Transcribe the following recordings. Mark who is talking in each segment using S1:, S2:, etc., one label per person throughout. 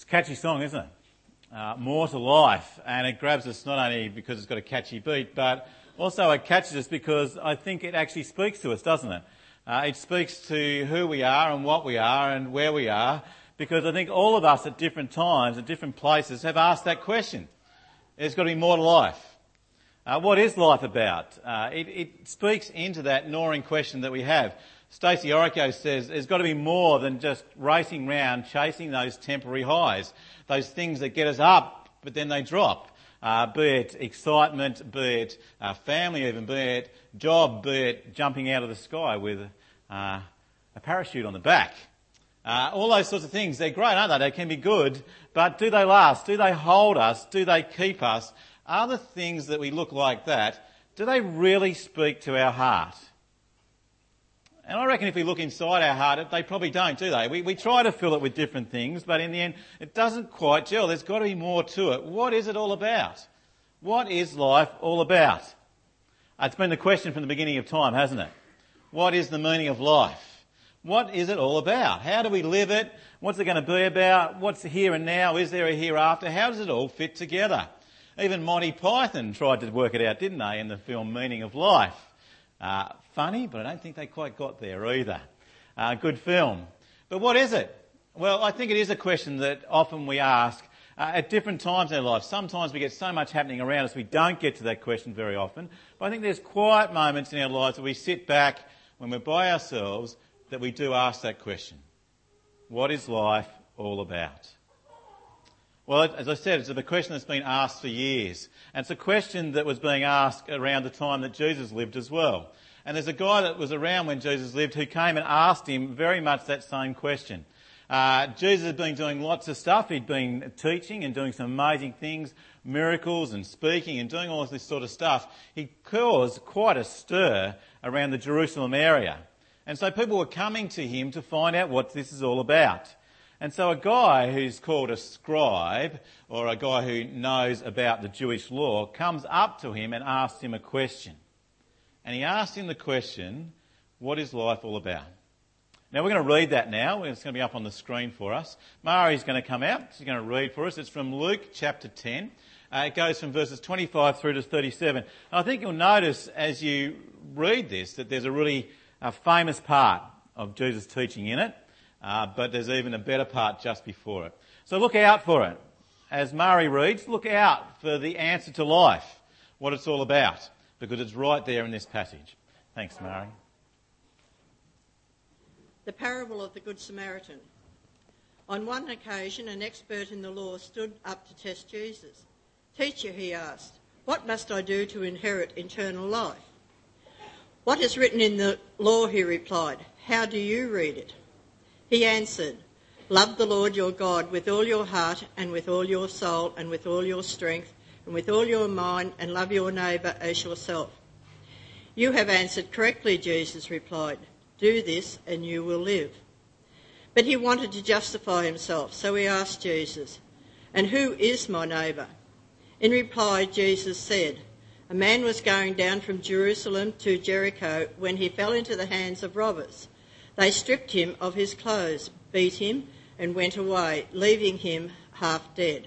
S1: It's a catchy song, isn't it? Uh, More to Life. And it grabs us not only because it's got a catchy beat, but also it catches us because I think it actually speaks to us, doesn't it? Uh, it speaks to who we are and what we are and where we are because I think all of us at different times, at different places, have asked that question. There's got to be more to life. Uh, what is life about? Uh, it, it, speaks into that gnawing question that we have. Stacie Orrico says there's got to be more than just racing round chasing those temporary highs, those things that get us up but then they drop. Uh, be it excitement, be it uh, family even, be it job, be it jumping out of the sky with uh, a parachute on the back. Uh, all those sorts of things, they're great, aren't they? They can be good, but do they last? Do they hold us? Do they keep us? Are the things that we look like that, do they really speak to our heart? And I reckon if we look inside our heart, they probably don't, do they? We, we try to fill it with different things, but in the end, it doesn't quite gel. There's got to be more to it. What is it all about? What is life all about? It's been the question from the beginning of time, hasn't it? What is the meaning of life? What is it all about? How do we live it? What's it going to be about? What's here and now? Is there a hereafter? How does it all fit together? Even Monty Python tried to work it out, didn't they, in the film Meaning of Life? Uh, funny, but I don't think they quite got there either. Uh, good film. But what is it? Well, I think it is a question that often we ask uh, at different times in our lives. Sometimes we get so much happening around us we don't get to that question very often. But I think there's quiet moments in our lives where we sit back when we're by ourselves that we do ask that question. What is life all about? Well, as I said, it's a question that's been asked for years. And it's a question that was being asked around the time that Jesus lived as well. And there's a guy that was around when Jesus lived who came and asked him very much that same question. Uh, Jesus had been doing lots of stuff. He'd been teaching and doing some amazing things, miracles and speaking and doing all this sort of stuff. He caused quite a stir around the Jerusalem area. And so people were coming to him to find out what this is all about. And so a guy who's called a scribe, or a guy who knows about the Jewish law, comes up to him and asks him a question. And he asks him the question, what is life all about? Now we're going to read that now. It's going to be up on the screen for us. Mari's going to come out. She's going to read for us. It's from Luke chapter 10. Uh, it goes from verses 25 through to 37. And I think you'll notice as you read this that there's a really uh, famous part of Jesus' teaching in it. Uh, but there's even a better part just before it. So look out for it. As Mari reads, look out for the answer to life, what it's all about, because it's right there in this passage. Thanks, Mari.
S2: The parable of the Good Samaritan. On one occasion, an expert in the law stood up to test Jesus. Teacher, he asked, what must I do to inherit eternal life? What is written in the law, he replied. How do you read it? He answered, Love the Lord your God with all your heart and with all your soul and with all your strength and with all your mind and love your neighbour as yourself. You have answered correctly, Jesus replied. Do this and you will live. But he wanted to justify himself, so he asked Jesus, And who is my neighbour? In reply, Jesus said, A man was going down from Jerusalem to Jericho when he fell into the hands of robbers they stripped him of his clothes, beat him, and went away, leaving him half dead.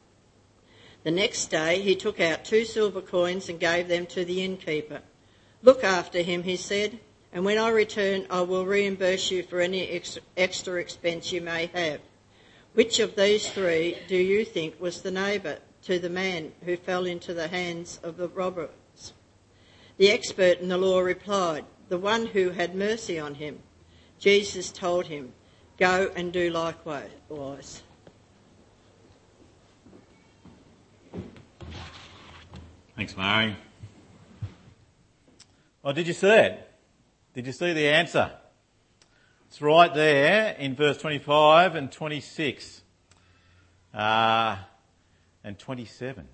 S2: The next day he took out two silver coins and gave them to the innkeeper. Look after him, he said, and when I return I will reimburse you for any extra expense you may have. Which of these three do you think was the neighbour to the man who fell into the hands of the robbers? The expert in the law replied, The one who had mercy on him. Jesus told him, Go and do likewise.
S1: Thanks, Mary. Well, did you see it? Did you see the answer? It's right there in verse 25 and 26. uh, and 27.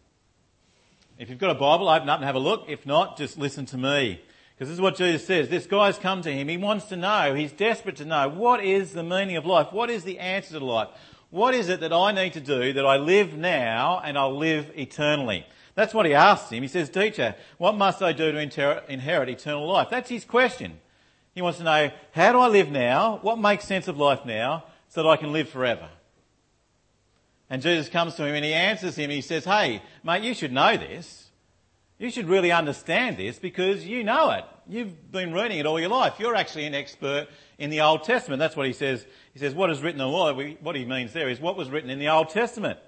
S1: If you've got a Bible, open up and have a look. If not, just listen to me. Because this is what Jesus says. This guy's come to him. He wants to know. He's desperate to know. What is the meaning of life? What is the answer to life? What is it that I need to do that I live now and I'll live eternally? That's what he asks him. He says, Teacher, what must I do to inherit eternal life? That's his question. He wants to know, how do I live now? What makes sense of life now so that I can live forever? And Jesus comes to him and he answers him. He says, Hey, mate, you should know this. You should really understand this because you know it. You've been reading it all your life. You're actually an expert in the Old Testament. That's what he says. He says, what is written in the law? What he means there is what was written in the Old Testament.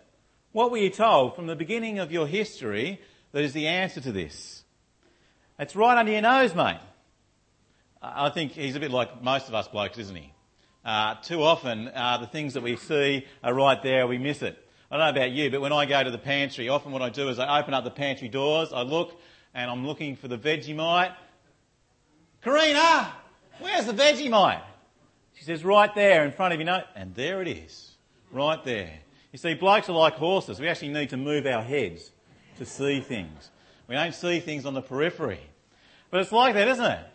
S1: What were you told from the beginning of your history that is the answer to this? It's right under your nose, mate. I think he's a bit like most of us blokes, isn't he? Uh, too often, uh, the things that we see are right there, we miss it. I don't know about you, but when I go to the pantry, often what I do is I open up the pantry doors, I look, and I'm looking for the Vegemite. Karina, where's the Vegemite? She says, right there in front of you, no, and there it is, right there. You see, blokes are like horses. We actually need to move our heads to see things. We don't see things on the periphery. But it's like that, isn't it?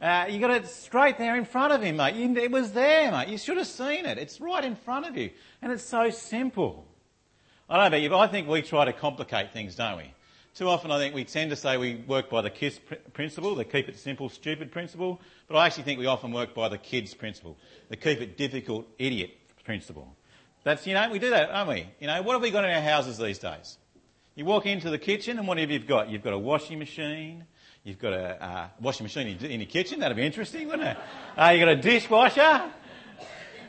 S1: Uh, you got it straight there in front of him, mate. You, it was there, mate. You should have seen it. It's right in front of you. And it's so simple. I don't know about you, but I think we try to complicate things, don't we? Too often I think we tend to say we work by the KISS pr- principle, the keep it simple, stupid principle, but I actually think we often work by the kids principle, the keep it difficult, idiot principle. That's, you know, we do that, don't we? You know, what have we got in our houses these days? You walk into the kitchen and what have you got? You've got a washing machine, You've got a uh, washing machine in your kitchen. That'd be interesting, wouldn't it? Uh, you've got a dishwasher.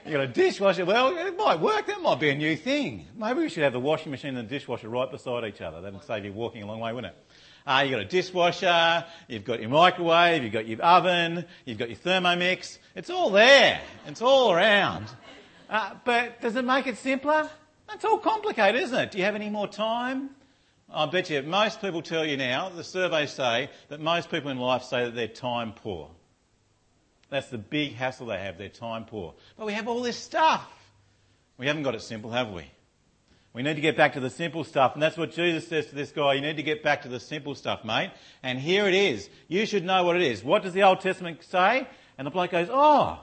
S1: You've got a dishwasher. Well, it might work. That might be a new thing. Maybe we should have the washing machine and the dishwasher right beside each other. That'd save you walking a long way, wouldn't it? Uh, you've got a dishwasher, you've got your microwave, you've got your oven, you've got your Thermomix. It's all there. It's all around. Uh, but does it make it simpler? That's all complicated, isn't it? Do you have any more time? I bet you most people tell you now, the surveys say that most people in life say that they're time poor. That's the big hassle they have, they're time poor. But we have all this stuff. We haven't got it simple, have we? We need to get back to the simple stuff, and that's what Jesus says to this guy. You need to get back to the simple stuff, mate. And here it is. You should know what it is. What does the Old Testament say? And the bloke goes, Oh,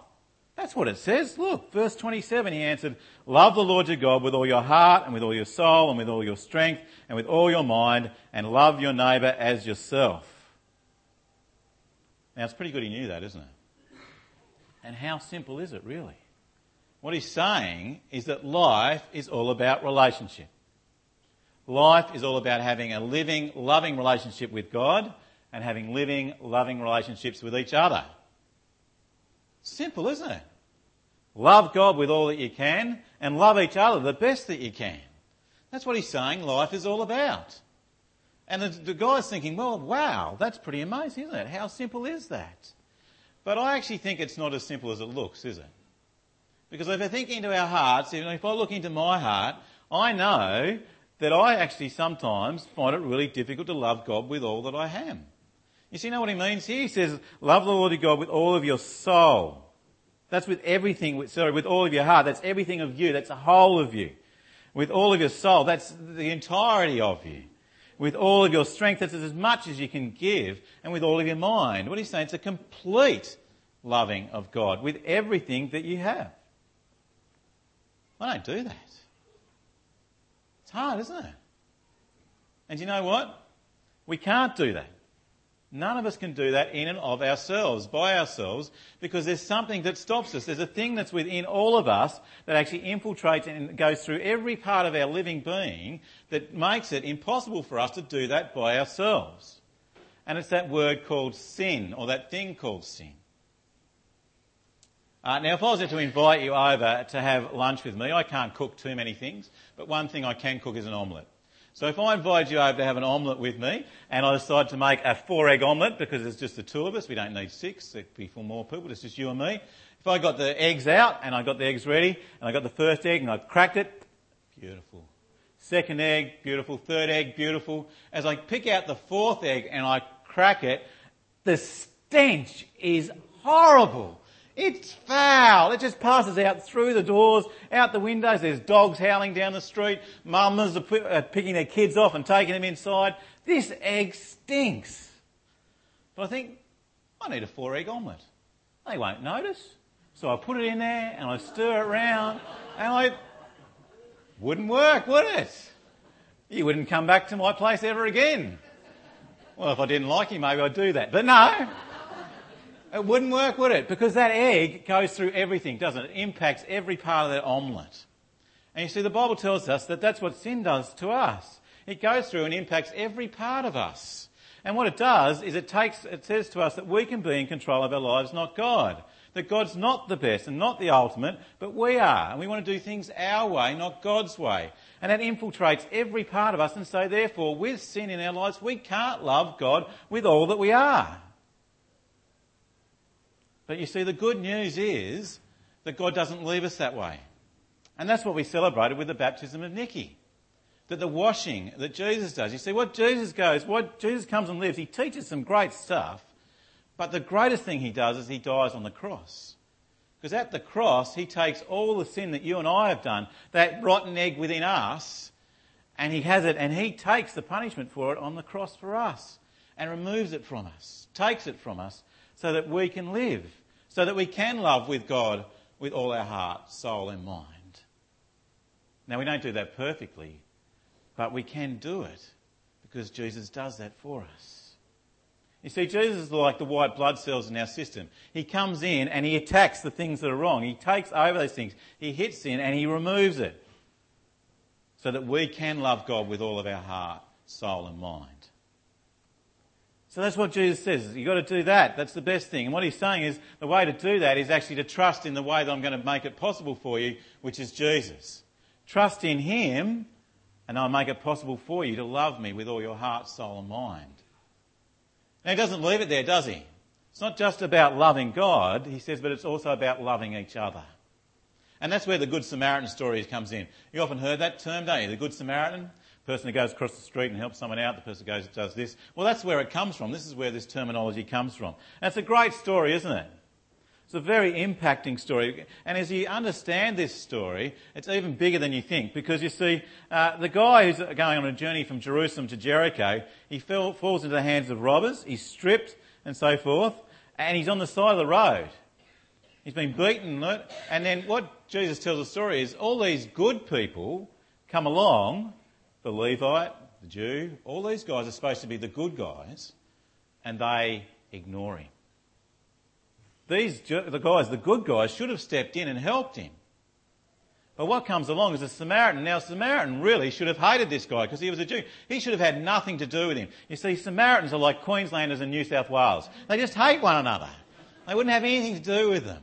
S1: that's what it says. Look, verse 27, he answered, Love the Lord your God with all your heart and with all your soul and with all your strength and with all your mind and love your neighbour as yourself. Now it's pretty good he knew that, isn't it? And how simple is it really? What he's saying is that life is all about relationship. Life is all about having a living, loving relationship with God and having living, loving relationships with each other. Simple, isn't it? Love God with all that you can and love each other the best that you can. That's what he's saying life is all about. And the, the guy's thinking, well, wow, that's pretty amazing, isn't it? How simple is that? But I actually think it's not as simple as it looks, is it? Because if I think into our hearts, if I look into my heart, I know that I actually sometimes find it really difficult to love God with all that I am. You see, you know what he means here? He says, love the Lord your God with all of your soul. That's with everything, sorry, with all of your heart. That's everything of you. That's the whole of you. With all of your soul. That's the entirety of you. With all of your strength. That's as much as you can give. And with all of your mind. What he's saying, it's a complete loving of God with everything that you have. I don't do that. It's hard, isn't it? And you know what? We can't do that. None of us can do that in and of ourselves, by ourselves, because there's something that stops us. There's a thing that's within all of us that actually infiltrates and goes through every part of our living being that makes it impossible for us to do that by ourselves. And it's that word called sin, or that thing called sin. Uh, now, if I was to invite you over to have lunch with me, I can't cook too many things, but one thing I can cook is an omelette. So if I invite you over to have an omelette with me, and I decide to make a four egg omelette because it's just the two of us, we don't need six, it'd be for more people, it's just you and me. If I got the eggs out and I got the eggs ready, and I got the first egg and I cracked it, beautiful. Second egg, beautiful. Third egg, beautiful. As I pick out the fourth egg and I crack it, the stench is horrible. It's foul. It just passes out through the doors, out the windows. There's dogs howling down the street. Mamas are uh, picking their kids off and taking them inside. This egg stinks. But I think, I need a four egg omelette. They won't notice. So I put it in there and I stir it around and I, wouldn't work, would it? You wouldn't come back to my place ever again. Well, if I didn't like you, maybe I'd do that. But no. It wouldn't work, would it? Because that egg goes through everything, doesn't it? It impacts every part of that omelette. And you see, the Bible tells us that that's what sin does to us. It goes through and impacts every part of us. And what it does is it takes, it says to us that we can be in control of our lives, not God. That God's not the best and not the ultimate, but we are. And we want to do things our way, not God's way. And that infiltrates every part of us. And so therefore, with sin in our lives, we can't love God with all that we are. But you see, the good news is that God doesn't leave us that way. And that's what we celebrated with the baptism of Nikki. That the washing that Jesus does, you see, what Jesus goes, what Jesus comes and lives, he teaches some great stuff, but the greatest thing he does is he dies on the cross. Because at the cross, he takes all the sin that you and I have done, that rotten egg within us, and he has it, and he takes the punishment for it on the cross for us, and removes it from us, takes it from us, so that we can live, so that we can love with God with all our heart, soul, and mind. Now, we don't do that perfectly, but we can do it because Jesus does that for us. You see, Jesus is like the white blood cells in our system. He comes in and he attacks the things that are wrong. He takes over those things. He hits in and he removes it so that we can love God with all of our heart, soul, and mind. So that's what Jesus says. You've got to do that. That's the best thing. And what he's saying is the way to do that is actually to trust in the way that I'm going to make it possible for you, which is Jesus. Trust in him and I'll make it possible for you to love me with all your heart, soul and mind. Now he doesn't leave it there, does he? It's not just about loving God, he says, but it's also about loving each other. And that's where the Good Samaritan story comes in. You often heard that term, don't you? The Good Samaritan person who goes across the street and helps someone out, the person who goes and does this. Well, that's where it comes from. This is where this terminology comes from. And it's a great story, isn't it? It's a very impacting story. And as you understand this story, it's even bigger than you think. Because you see, uh, the guy who's going on a journey from Jerusalem to Jericho, he fell, falls into the hands of robbers, he's stripped and so forth, and he's on the side of the road. He's been beaten, and then what Jesus tells the story is all these good people come along the Levite, the Jew, all these guys are supposed to be the good guys, and they ignore him. These, the guys, the good guys, should have stepped in and helped him. But what comes along is a Samaritan. Now, Samaritan really should have hated this guy because he was a Jew. He should have had nothing to do with him. You see, Samaritans are like Queenslanders in New South Wales. They just hate one another. They wouldn't have anything to do with them.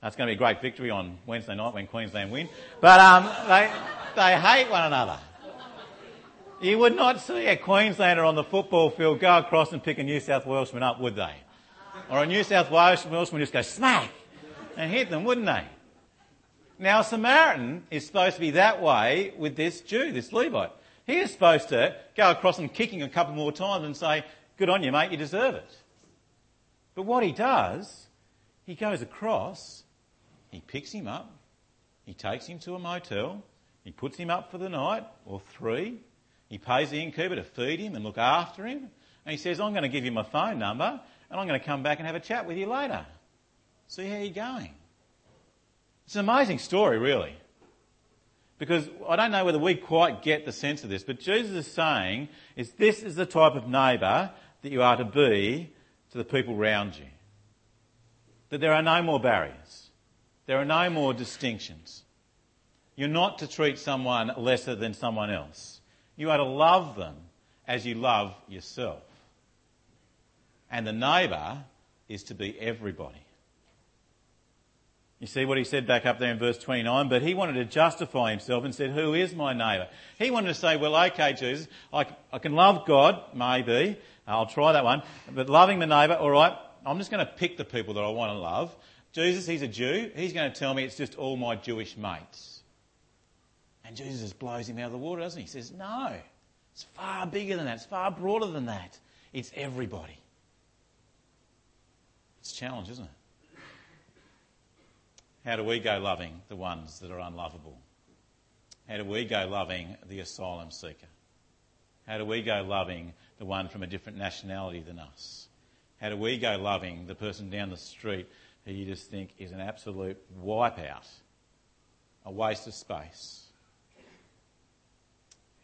S1: That's going to be a great victory on Wednesday night when Queensland win. But um, they, they hate one another. You would not see a Queenslander on the football field go across and pick a New South Welshman up, would they? Or a New South Welshman just go smack and hit them, wouldn't they? Now, a Samaritan is supposed to be that way with this Jew, this Levite. He is supposed to go across and kick him a couple more times and say, Good on you, mate, you deserve it. But what he does, he goes across, he picks him up, he takes him to a motel, he puts him up for the night or three, he pays the innkeeper to feed him and look after him. And he says, I'm going to give you my phone number and I'm going to come back and have a chat with you later. See how you're going. It's an amazing story, really. Because I don't know whether we quite get the sense of this, but Jesus is saying is this is the type of neighbour that you are to be to the people around you. That there are no more barriers. There are no more distinctions. You're not to treat someone lesser than someone else. You are to love them as you love yourself. And the neighbour is to be everybody. You see what he said back up there in verse 29? But he wanted to justify himself and said, Who is my neighbour? He wanted to say, Well, okay, Jesus, I, I can love God, maybe. I'll try that one. But loving the neighbour, all right, I'm just going to pick the people that I want to love. Jesus, he's a Jew. He's going to tell me it's just all my Jewish mates. And Jesus blows him out of the water, doesn't he? He says, No, it's far bigger than that, it's far broader than that. It's everybody. It's a challenge, isn't it? How do we go loving the ones that are unlovable? How do we go loving the asylum seeker? How do we go loving the one from a different nationality than us? How do we go loving the person down the street who you just think is an absolute wipeout, a waste of space?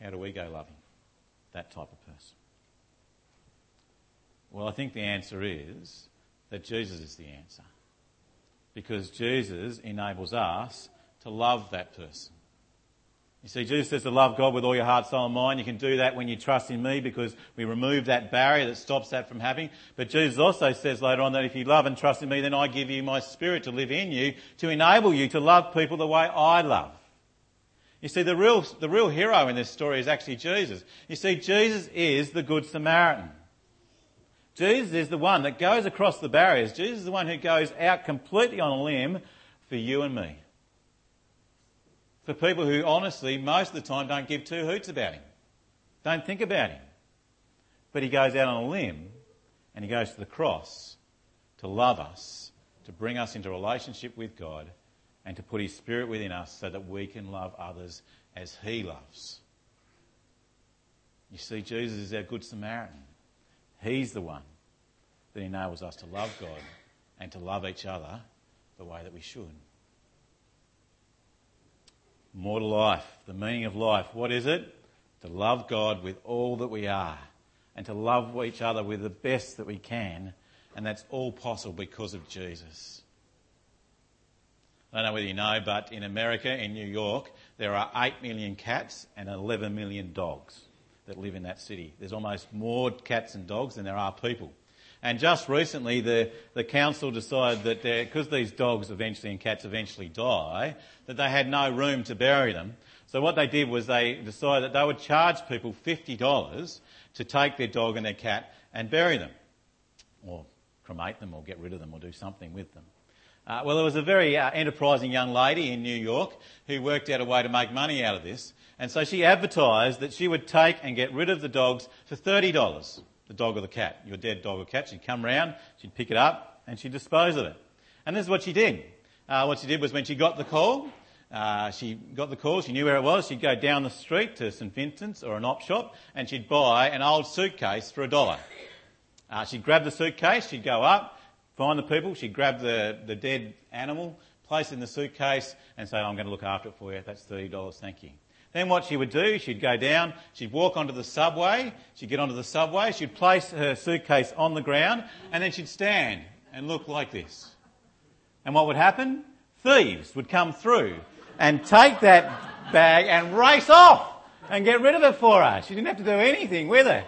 S1: How do we go loving that type of person? Well, I think the answer is that Jesus is the answer. Because Jesus enables us to love that person. You see, Jesus says to love God with all your heart, soul, and mind. You can do that when you trust in me because we remove that barrier that stops that from happening. But Jesus also says later on that if you love and trust in me, then I give you my spirit to live in you to enable you to love people the way I love. You see, the real, the real hero in this story is actually Jesus. You see, Jesus is the Good Samaritan. Jesus is the one that goes across the barriers. Jesus is the one who goes out completely on a limb for you and me. For people who honestly, most of the time, don't give two hoots about him. Don't think about him. But he goes out on a limb and he goes to the cross to love us, to bring us into relationship with God, and to put his spirit within us so that we can love others as he loves. You see, Jesus is our Good Samaritan. He's the one that enables us to love God and to love each other the way that we should. More to life, the meaning of life. What is it? To love God with all that we are and to love each other with the best that we can. And that's all possible because of Jesus. I don't know whether you know, but in America, in New York, there are 8 million cats and 11 million dogs that live in that city. There's almost more cats and dogs than there are people. And just recently, the, the council decided that because these dogs eventually and cats eventually die, that they had no room to bury them. So what they did was they decided that they would charge people $50 to take their dog and their cat and bury them. Or cremate them or get rid of them or do something with them. Uh, well, there was a very uh, enterprising young lady in New York who worked out a way to make money out of this. And so she advertised that she would take and get rid of the dogs for $30, the dog or the cat, your dead dog or cat. She'd come round, she'd pick it up, and she'd dispose of it. And this is what she did. Uh, what she did was when she got the call, uh, she got the call, she knew where it was, she'd go down the street to St Vincent's or an op shop, and she'd buy an old suitcase for a dollar. Uh, she'd grab the suitcase, she'd go up, find the people, she'd grab the, the dead animal, place it in the suitcase, and say, I'm going to look after it for you. That's $30, thank you. Then what she would do, she'd go down, she'd walk onto the subway, she'd get onto the subway, she'd place her suitcase on the ground, and then she'd stand and look like this. And what would happen? Thieves would come through and take that bag and race off and get rid of it for her. She didn't have to do anything with it.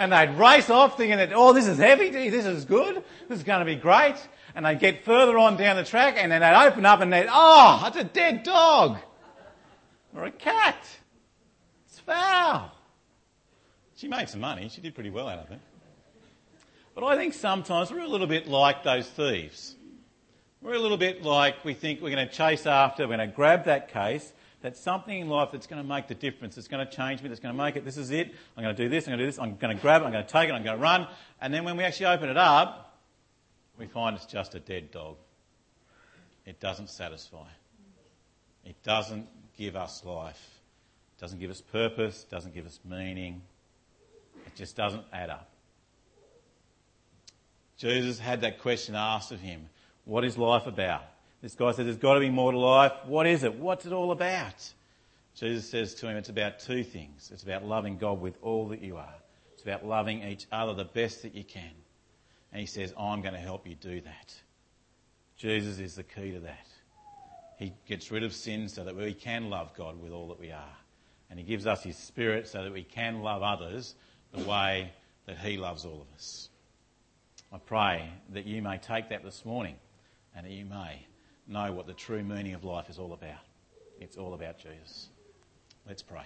S1: And they'd race off thinking that, oh, this is heavy, this is good, this is going to be great. And they'd get further on down the track and then they'd open up and they'd, oh, it's a dead dog or a cat. It's foul. She made some money. She did pretty well out of it. But I think sometimes we're a little bit like those thieves. We're a little bit like we think we're going to chase after, we're going to grab that case, that's something in life that's going to make the difference, that's going to change me, that's going to make it, this is it, I'm going to do this, I'm going to do this, I'm going to grab it, I'm going to take it, I'm going to run. And then when we actually open it up, we find it's just a dead dog. It doesn't satisfy. It doesn't give us life. It doesn't give us purpose, it doesn't give us meaning. It just doesn't add up. Jesus had that question asked of him What is life about? This guy says, There's got to be more to life. What is it? What's it all about? Jesus says to him, It's about two things. It's about loving God with all that you are, it's about loving each other the best that you can. And he says, I'm going to help you do that. Jesus is the key to that. He gets rid of sin so that we can love God with all that we are. And He gives us His Spirit so that we can love others the way that He loves all of us. I pray that you may take that this morning and that you may know what the true meaning of life is all about. It's all about Jesus. Let's pray.